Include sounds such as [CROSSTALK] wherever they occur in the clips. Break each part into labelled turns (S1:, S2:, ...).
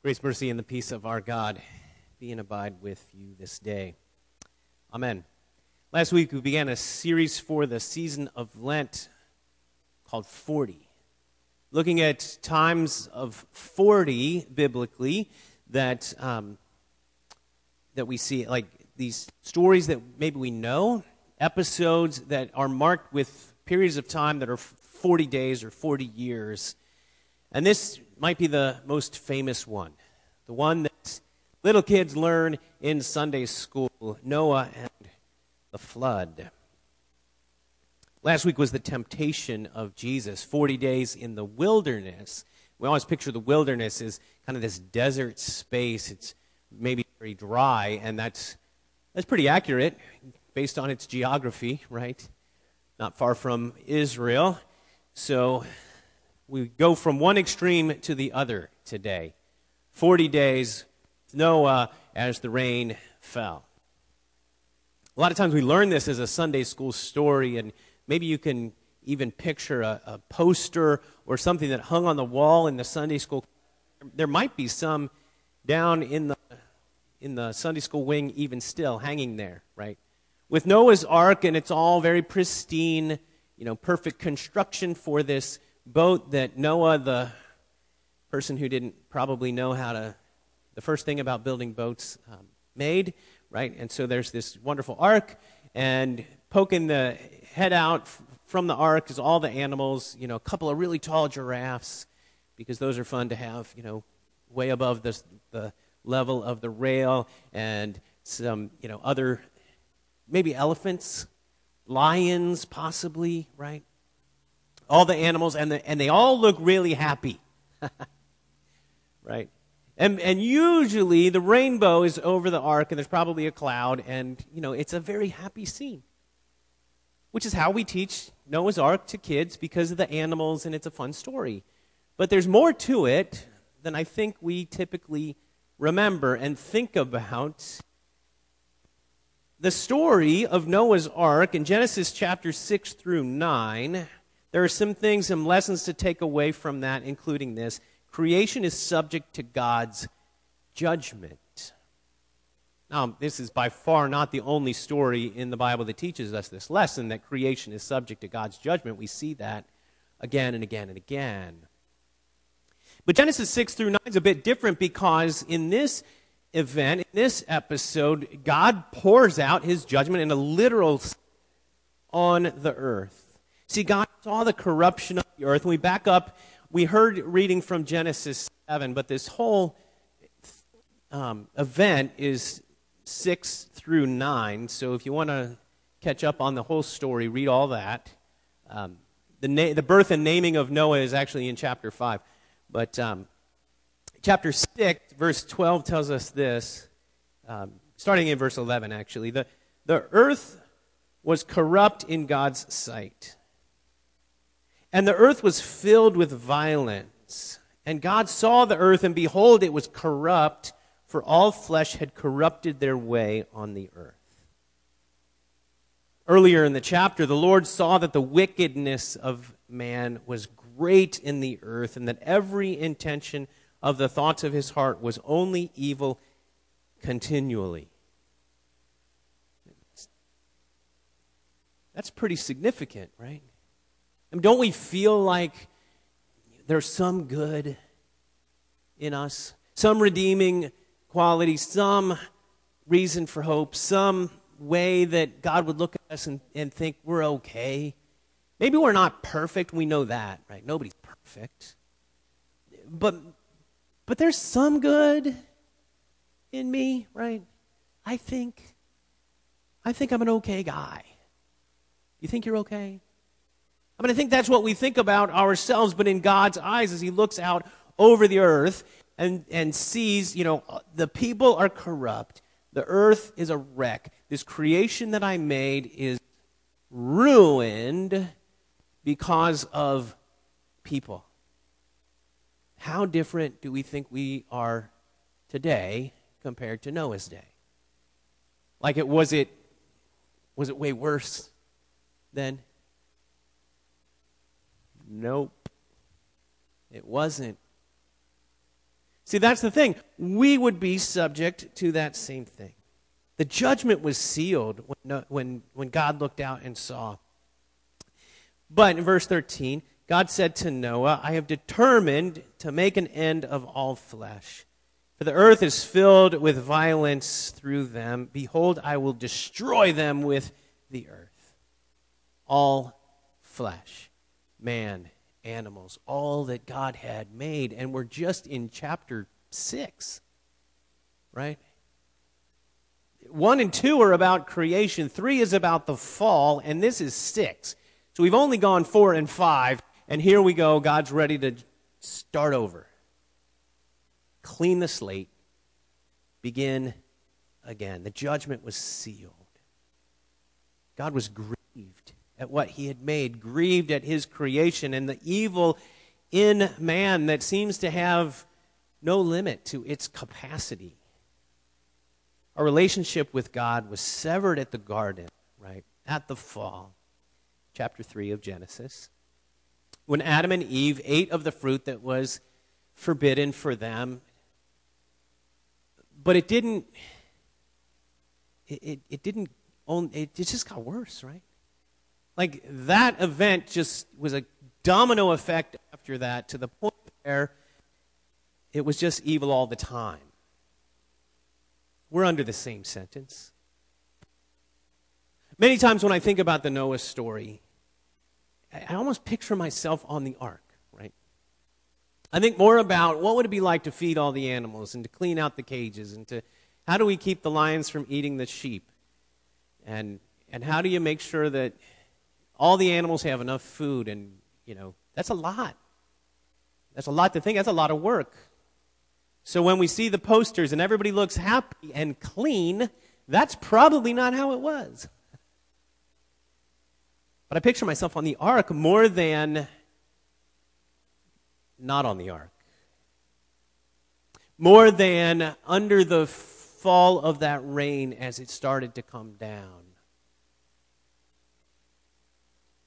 S1: Grace, mercy, and the peace of our God be and abide with you this day. Amen. Last week we began a series for the season of Lent called 40, looking at times of 40 biblically that, um, that we see, like these stories that maybe we know, episodes that are marked with periods of time that are 40 days or 40 years. And this might be the most famous one, the one that little kids learn in Sunday school Noah and the flood. Last week was the temptation of Jesus, 40 days in the wilderness. We always picture the wilderness as kind of this desert space. It's maybe very dry, and that's, that's pretty accurate based on its geography, right? Not far from Israel. So we go from one extreme to the other today. 40 days, Noah as the rain fell. A lot of times we learn this as a Sunday school story, and maybe you can even picture a, a poster or something that hung on the wall in the Sunday school. There might be some down in the in the Sunday school wing, even still hanging there, right? With Noah's Ark, and it's all very pristine, you know, perfect construction for this boat that Noah, the person who didn't probably know how to, the first thing about building boats, um, made, right? And so there's this wonderful ark, and poking the head out f- from the ark is all the animals, you know, a couple of really tall giraffes, because those are fun to have, you know, way above the, the level of the rail, and some, you know, other, maybe elephants, lions, possibly, right? All the animals, and, the, and they all look really happy. [LAUGHS] right? And, and usually the rainbow is over the ark, and there's probably a cloud, and, you know, it's a very happy scene. Which is how we teach Noah's Ark to kids because of the animals, and it's a fun story. But there's more to it than I think we typically remember and think about. The story of Noah's Ark in Genesis chapter 6 through 9 there are some things, some lessons to take away from that, including this. Creation is subject to God's judgment. Now, this is by far not the only story in the Bible that teaches us this lesson that creation is subject to God's judgment. We see that again and again and again. But Genesis 6 through 9 is a bit different because in this event, in this episode, God pours out his judgment in a literal on the earth. See, God saw the corruption of the earth. We back up, we heard reading from Genesis 7, but this whole um, event is 6 through 9. So if you want to catch up on the whole story, read all that. Um, the, na- the birth and naming of Noah is actually in chapter 5. But um, chapter 6, verse 12 tells us this, um, starting in verse 11, actually. The, the earth was corrupt in God's sight and the earth was filled with violence. And God saw the earth, and behold, it was corrupt, for all flesh had corrupted their way on the earth. Earlier in the chapter, the Lord saw that the wickedness of man was great in the earth, and that every intention of the thoughts of his heart was only evil continually. That's pretty significant, right? I mean, don't we feel like there's some good in us, some redeeming quality, some reason for hope, some way that God would look at us and, and think we're okay? Maybe we're not perfect. We know that, right? Nobody's perfect. But, but there's some good in me, right? I think, I think I'm an okay guy. You think you're okay? I mean, I think that's what we think about ourselves, but in God's eyes, as He looks out over the earth and, and sees, you know, the people are corrupt, the earth is a wreck, this creation that I made is ruined because of people. How different do we think we are today compared to Noah's day? Like it was it was it way worse then? Nope. It wasn't. See, that's the thing. We would be subject to that same thing. The judgment was sealed when, when, when God looked out and saw. But in verse 13, God said to Noah, I have determined to make an end of all flesh. For the earth is filled with violence through them. Behold, I will destroy them with the earth. All flesh, man, animals, all that God had made. And we're just in chapter 6, right? One and two are about creation, three is about the fall, and this is six. So we've only gone four and five, and here we go. God's ready to start over. Clean the slate, begin again. The judgment was sealed. God was grieved at what he had made, grieved at his creation and the evil in man that seems to have no limit to its capacity. Our relationship with God was severed at the garden, right? At the fall. Chapter 3 of Genesis. When Adam and Eve ate of the fruit that was forbidden for them, but it didn't it, it, it didn't own it, it just got worse, right? Like that event just was a domino effect after that to the point where it was just evil all the time. We're under the same sentence. Many times when I think about the Noah story, I almost picture myself on the ark, right? I think more about what would it be like to feed all the animals and to clean out the cages and to how do we keep the lions from eating the sheep? And and how do you make sure that all the animals have enough food and you know that's a lot. That's a lot to think. That's a lot of work. So when we see the posters and everybody looks happy and clean that's probably not how it was. But i picture myself on the ark more than not on the ark. More than under the fall of that rain as it started to come down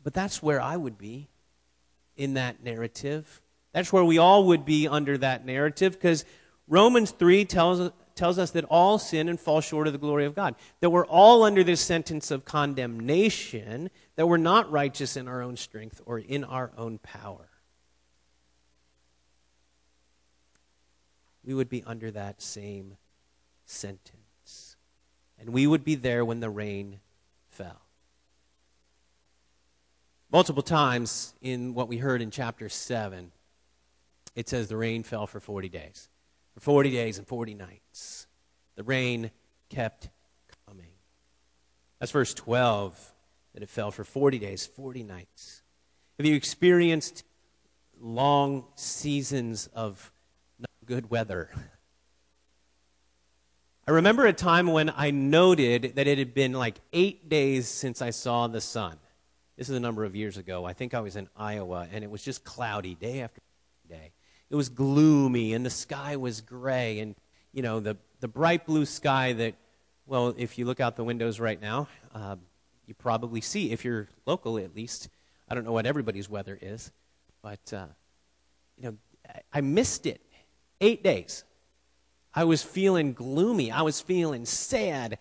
S1: but that's where I would be in that narrative. That's where we all would be under that narrative because Romans 3 tells, tells us that all sin and fall short of the glory of God. That we're all under this sentence of condemnation, that we're not righteous in our own strength or in our own power. We would be under that same sentence. And we would be there when the rain fell. Multiple times in what we heard in chapter 7, it says the rain fell for 40 days. For 40 days and 40 nights. The rain kept coming. That's verse 12, that it fell for 40 days, 40 nights. Have you experienced long seasons of not good weather? [LAUGHS] I remember a time when I noted that it had been like eight days since I saw the sun. This is a number of years ago. I think I was in Iowa, and it was just cloudy day after day. It was gloomy, and the sky was gray, and you know the the bright blue sky that, well, if you look out the windows right now, uh, you probably see if you're local at least. I don't know what everybody's weather is, but uh, you know I missed it. Eight days. I was feeling gloomy. I was feeling sad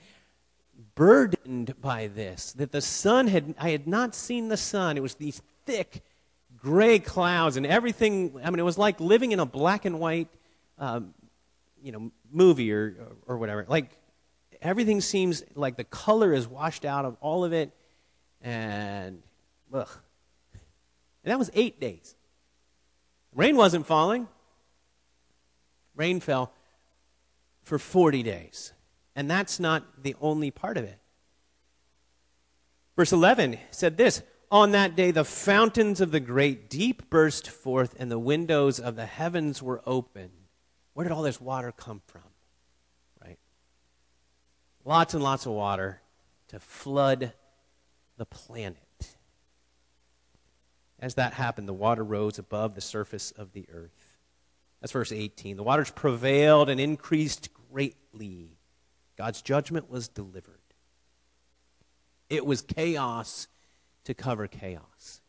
S1: burdened by this that the sun had i had not seen the sun. It was these thick gray clouds and everything i mean it was like living in a black and white um, you know movie or, or whatever. Like everything seems like the color is washed out of all of it and ugh. and that was eight days. Rain wasn't falling. Rain fell for 40 days and that's not the only part of it. Verse 11 said this On that day, the fountains of the great deep burst forth, and the windows of the heavens were open. Where did all this water come from? Right? Lots and lots of water to flood the planet. As that happened, the water rose above the surface of the earth. That's verse 18. The waters prevailed and increased greatly. God's judgment was delivered. It was chaos to cover chaos.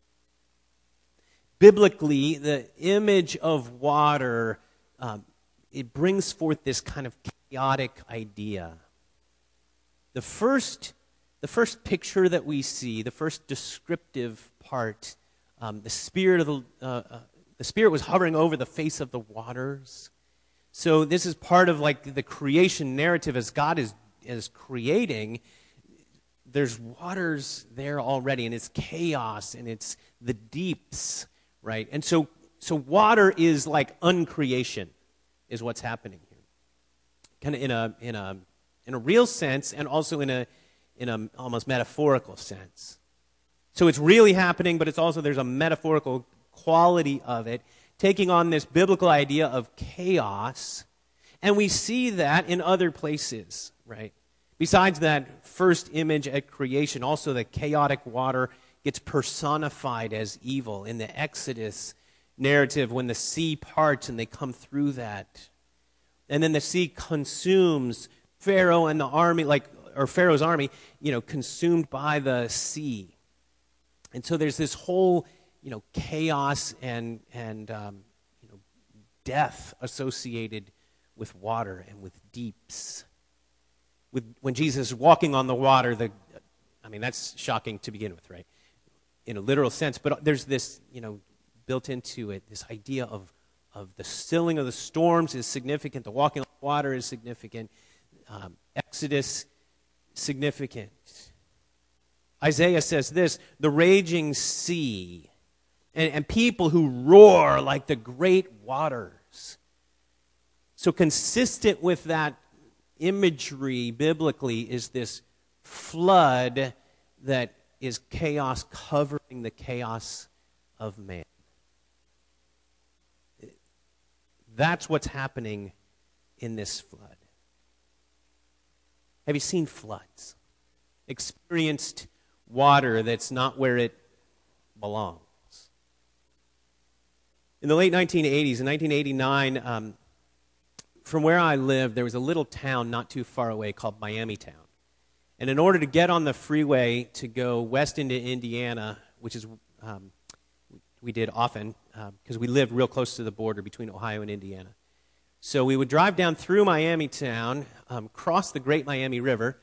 S1: Biblically, the image of water um, it brings forth this kind of chaotic idea. The first, the first picture that we see, the first descriptive part, um, the spirit of the, uh, uh, the spirit was hovering over the face of the waters. So this is part of like the creation narrative as God is is creating. There's waters there already, and it's chaos, and it's the deeps, right? And so, so water is like uncreation, is what's happening here, kind of in a in a in a real sense, and also in a in a almost metaphorical sense. So it's really happening, but it's also there's a metaphorical quality of it, taking on this biblical idea of chaos. And we see that in other places, right? Besides that first image at creation, also the chaotic water gets personified as evil in the Exodus narrative when the sea parts and they come through that. And then the sea consumes Pharaoh and the army, like, or Pharaoh's army, you know, consumed by the sea. And so there's this whole you know, chaos and, and um, you know, death associated with water and with deeps. With, when Jesus is walking on the water, the, I mean, that's shocking to begin with, right? In a literal sense. But there's this, you know, built into it, this idea of, of the stilling of the storms is significant, the walking on water is significant, um, Exodus significant. Isaiah says this the raging sea and, and people who roar like the great waters. So, consistent with that imagery biblically is this flood that is chaos covering the chaos of man. That's what's happening in this flood. Have you seen floods? Experienced water that's not where it belongs? In the late 1980s, in 1989, um, from where I lived, there was a little town not too far away called Miami Town. And in order to get on the freeway to go west into Indiana, which is um, we did often because um, we lived real close to the border between Ohio and Indiana. So we would drive down through Miami Town, um, cross the Great Miami River,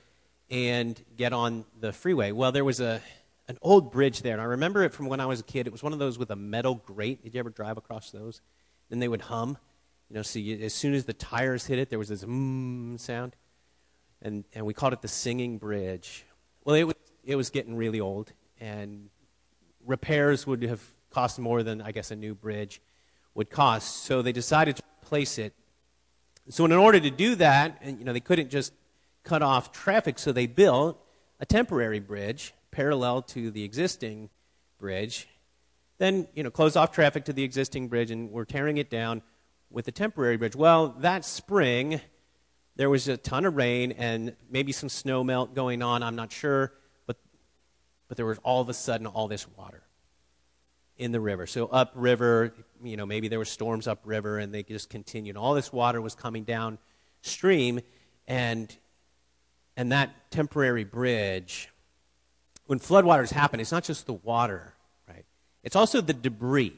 S1: and get on the freeway. Well, there was a an old bridge there, and I remember it from when I was a kid. It was one of those with a metal grate. Did you ever drive across those? Then they would hum. You know, so you, as soon as the tires hit it, there was this mmm sound, and and we called it the singing bridge. Well, it was it was getting really old, and repairs would have cost more than I guess a new bridge would cost. So they decided to replace it. So in order to do that, and you know, they couldn't just cut off traffic, so they built a temporary bridge parallel to the existing bridge, then, you know, close off traffic to the existing bridge and we're tearing it down with a temporary bridge. Well, that spring, there was a ton of rain and maybe some snow melt going on, I'm not sure, but, but there was all of a sudden all this water in the river. So upriver, you know, maybe there were storms upriver and they just continued. All this water was coming down stream and and that temporary bridge when floodwaters happen, it's not just the water, right? It's also the debris.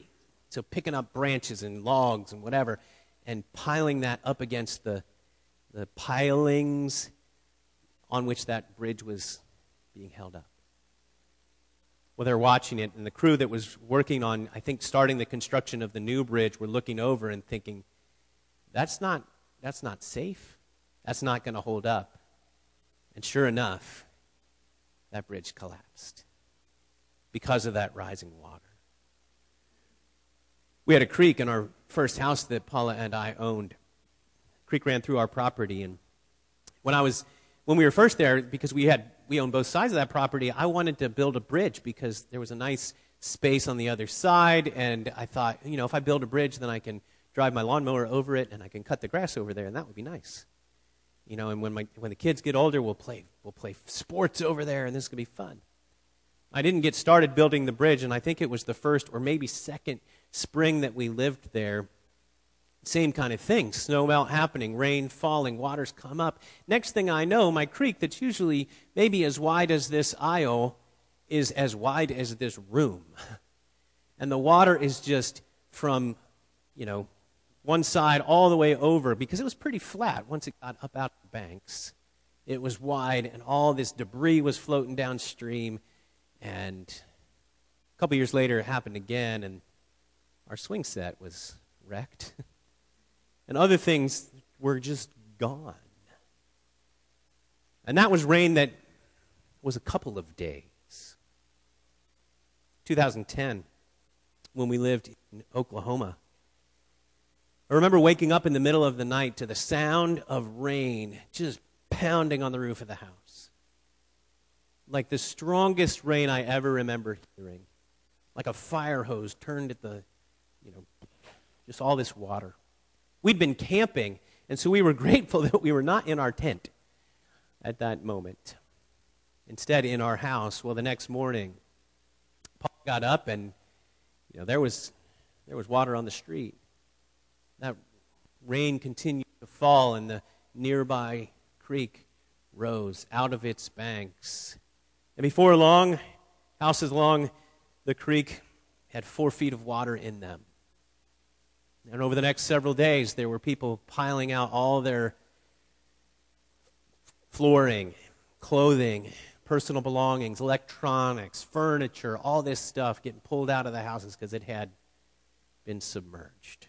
S1: So picking up branches and logs and whatever and piling that up against the, the pilings on which that bridge was being held up. Well, they're watching it, and the crew that was working on, I think, starting the construction of the new bridge were looking over and thinking, that's not, that's not safe. That's not going to hold up. And sure enough, that bridge collapsed because of that rising water. We had a creek in our first house that Paula and I owned. creek ran through our property, and when I was when we were first there, because we had we owned both sides of that property, I wanted to build a bridge because there was a nice space on the other side, and I thought, you know, if I build a bridge, then I can drive my lawnmower over it, and I can cut the grass over there, and that would be nice. You know, and when, my, when the kids get older, we'll play, we'll play sports over there, and this is going to be fun. I didn't get started building the bridge, and I think it was the first or maybe second spring that we lived there. Same kind of thing snow melt happening, rain falling, waters come up. Next thing I know, my creek, that's usually maybe as wide as this aisle, is as wide as this room. [LAUGHS] And the water is just from, you know, one side all the way over because it was pretty flat once it got up out of the banks. It was wide, and all this debris was floating downstream. And a couple years later, it happened again, and our swing set was wrecked. [LAUGHS] and other things were just gone. And that was rain that was a couple of days. 2010, when we lived in Oklahoma. I remember waking up in the middle of the night to the sound of rain just pounding on the roof of the house. Like the strongest rain I ever remember hearing. Like a fire hose turned at the, you know, just all this water. We'd been camping, and so we were [LAUGHS] grateful that we were not in our tent at that moment. Instead, in our house, well, the next morning, Paula got up and you know, there was, there was water on the street. That rain continued to fall, and the nearby creek rose out of its banks. And before long, houses along the creek had four feet of water in them. And over the next several days, there were people piling out all their flooring, clothing, personal belongings, electronics, furniture, all this stuff getting pulled out of the houses because it had been submerged.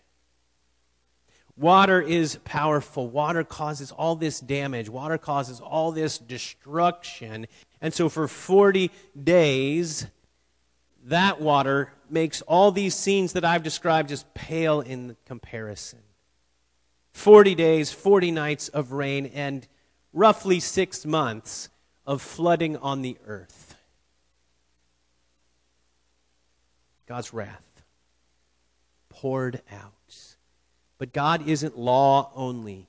S1: Water is powerful. Water causes all this damage. Water causes all this destruction. And so for 40 days, that water makes all these scenes that I've described just pale in comparison. 40 days, 40 nights of rain, and roughly six months of flooding on the earth. God's wrath poured out. But God isn't law only,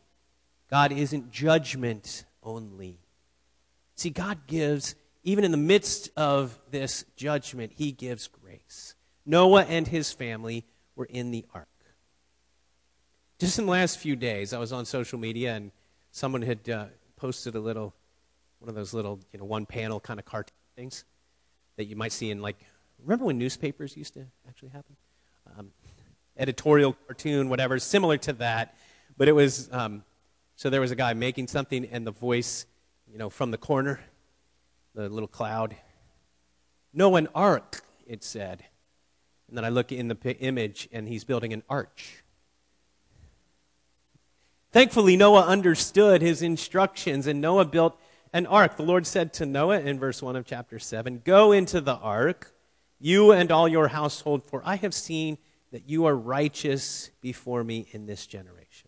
S1: God isn't judgment only. See, God gives, even in the midst of this judgment, He gives grace. Noah and his family were in the ark. Just in the last few days, I was on social media and someone had uh, posted a little one of those little, you know, one panel kind of cartoon things that you might see in like, remember when newspapers used to actually happen? Editorial cartoon, whatever, similar to that. But it was, um, so there was a guy making something, and the voice, you know, from the corner, the little cloud, no, an ark, it said. And then I look in the p- image, and he's building an arch. Thankfully, Noah understood his instructions, and Noah built an ark. The Lord said to Noah in verse 1 of chapter 7 Go into the ark, you and all your household, for I have seen that you are righteous before me in this generation.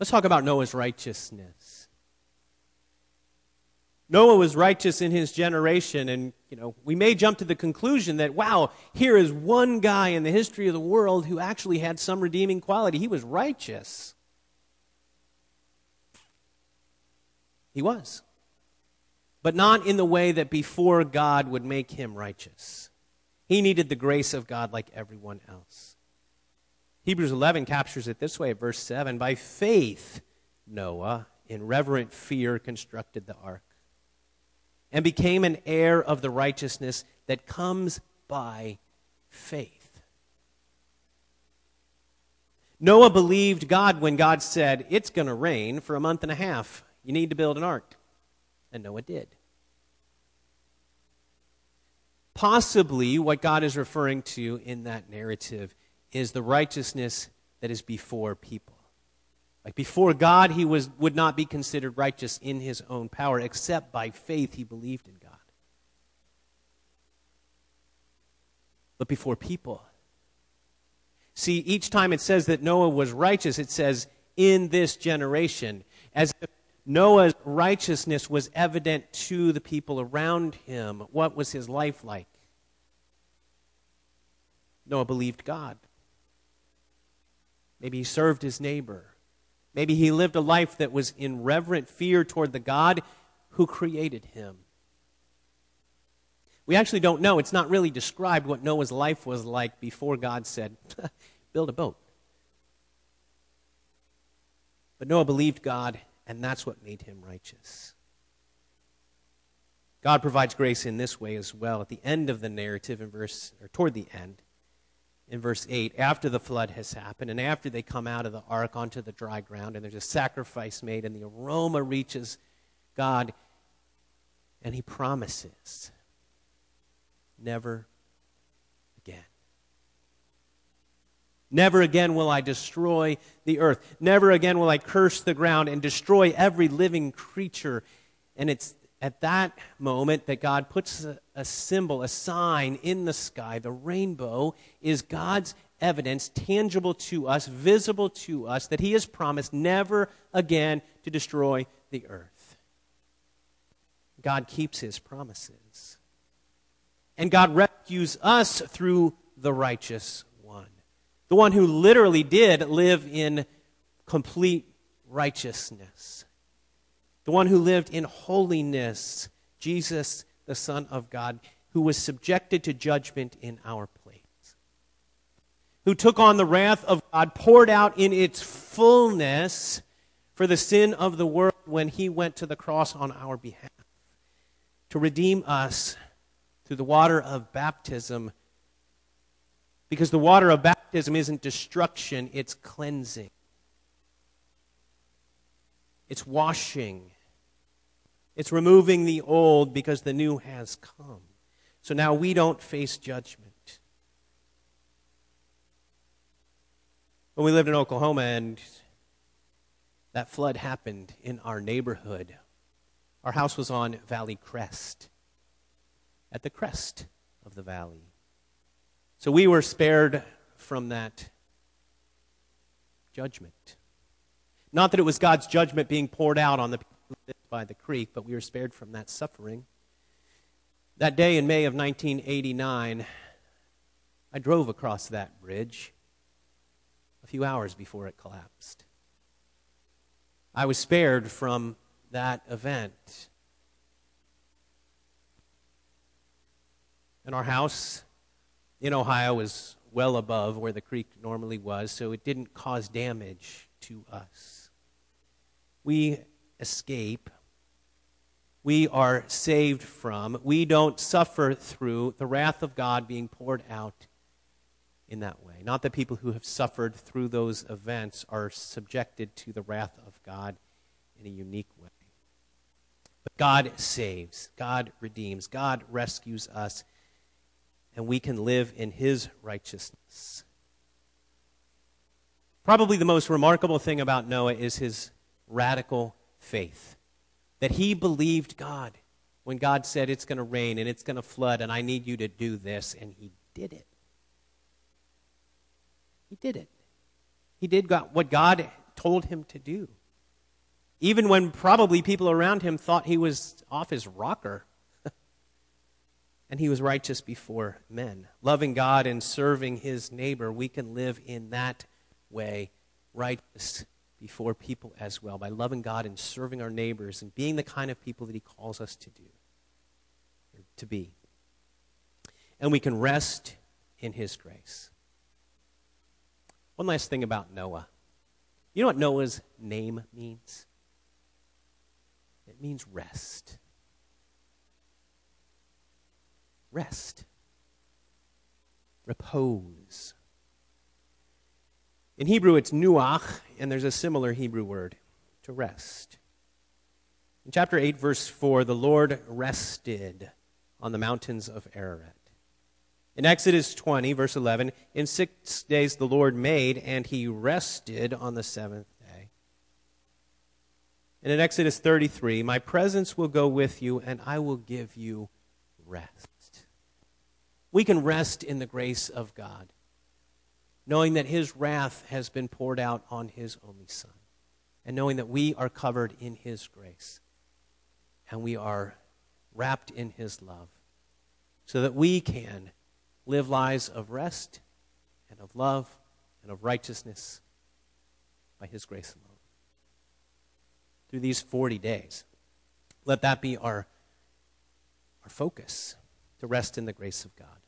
S1: Let's talk about Noah's righteousness. Noah was righteous in his generation, and you know, we may jump to the conclusion that, wow, here is one guy in the history of the world who actually had some redeeming quality. He was righteous. He was. But not in the way that before God would make him righteous. He needed the grace of God like everyone else. Hebrews 11 captures it this way, verse 7 By faith, Noah, in reverent fear, constructed the ark and became an heir of the righteousness that comes by faith. Noah believed God when God said, It's going to rain for a month and a half. You need to build an ark. And Noah did. Possibly what God is referring to in that narrative is the righteousness that is before people. Like before God, he was, would not be considered righteous in his own power, except by faith he believed in God. But before people. See, each time it says that Noah was righteous, it says in this generation, as if Noah's righteousness was evident to the people around him. What was his life like? Noah believed God. Maybe he served his neighbor. Maybe he lived a life that was in reverent fear toward the God who created him. We actually don't know. It's not really described what Noah's life was like before God said, [LAUGHS] build a boat. But Noah believed God and that's what made him righteous. God provides grace in this way as well. At the end of the narrative, in verse, or toward the end, in verse 8, after the flood has happened and after they come out of the ark onto the dry ground and there's a sacrifice made and the aroma reaches God and he promises never again. Never again will I destroy the earth. Never again will I curse the ground and destroy every living creature. And it's at that moment that God puts a, a, symbol, a sign in the sky. The rainbow is God's evidence, tangible to us, visible to us, that He has promised never again to destroy the earth. God keeps His promises. And God rescues us through the righteous the one who literally did live in complete righteousness the one who lived in holiness, Jesus, the Son of God, who was subjected to judgment in our place, who took on the wrath of God, poured out in its fullness for the sin of the world when he went to the cross on our behalf, to redeem us through the water of baptism. Because the water of baptism isn't destruction, it's cleansing. It's washing. It's removing the old because the new has come. So now we don't face judgment. When we lived in Oklahoma and that flood happened in our neighborhood, our house was on Valley Crest, at the crest of the valley. So we were spared from that judgment. Not that it was God's judgment being poured out on the people by the creek, but we were spared from that suffering. That day in May of 1989, I drove across that bridge a few hours before it collapsed. I was spared from that event. In our house in Ohio is well above where the creek normally was, so it didn't cause damage to us. We escape, we are saved from, we don't suffer through the wrath of God being poured out in that way. Not that people who have suffered through those events are subjected to the wrath of God in a unique way. But God saves, God redeems, God rescues us, and we can live in His righteousness. Probably the most remarkable thing about Noah is his radical faith. That he believed God when God said it's going to rain and it's going to flood and I need you to do this, and he did it. He did it. He did what God told him to do. Even when probably people around him thought he was off his rocker. And he was righteous before men. Loving God and serving his neighbor, we can live in that way, righteous before people as well by loving God and serving our neighbors and being the kind of people that He calls us to do, to be. And we can rest in His grace. One last thing about Noah. You know what Noah's name means? It means rest. Rest. Repose. In Hebrew, it's nuach, and there's a similar Hebrew word to rest. In chapter 8, verse 4, the Lord rested on the mountains of Ararat. In Exodus 20, verse 11, in six days the Lord made, and he rested on the seventh day. And in Exodus 33, my presence will go with you, and I will give you rest. We can rest in the grace of God knowing that his wrath has been poured out on his only Son, and knowing that we are covered in his grace, and we are wrapped in his love, so that we can live lives of rest and of love and of righteousness by his grace alone. Through these 40 days, let that be our, our focus to rest in the grace of God.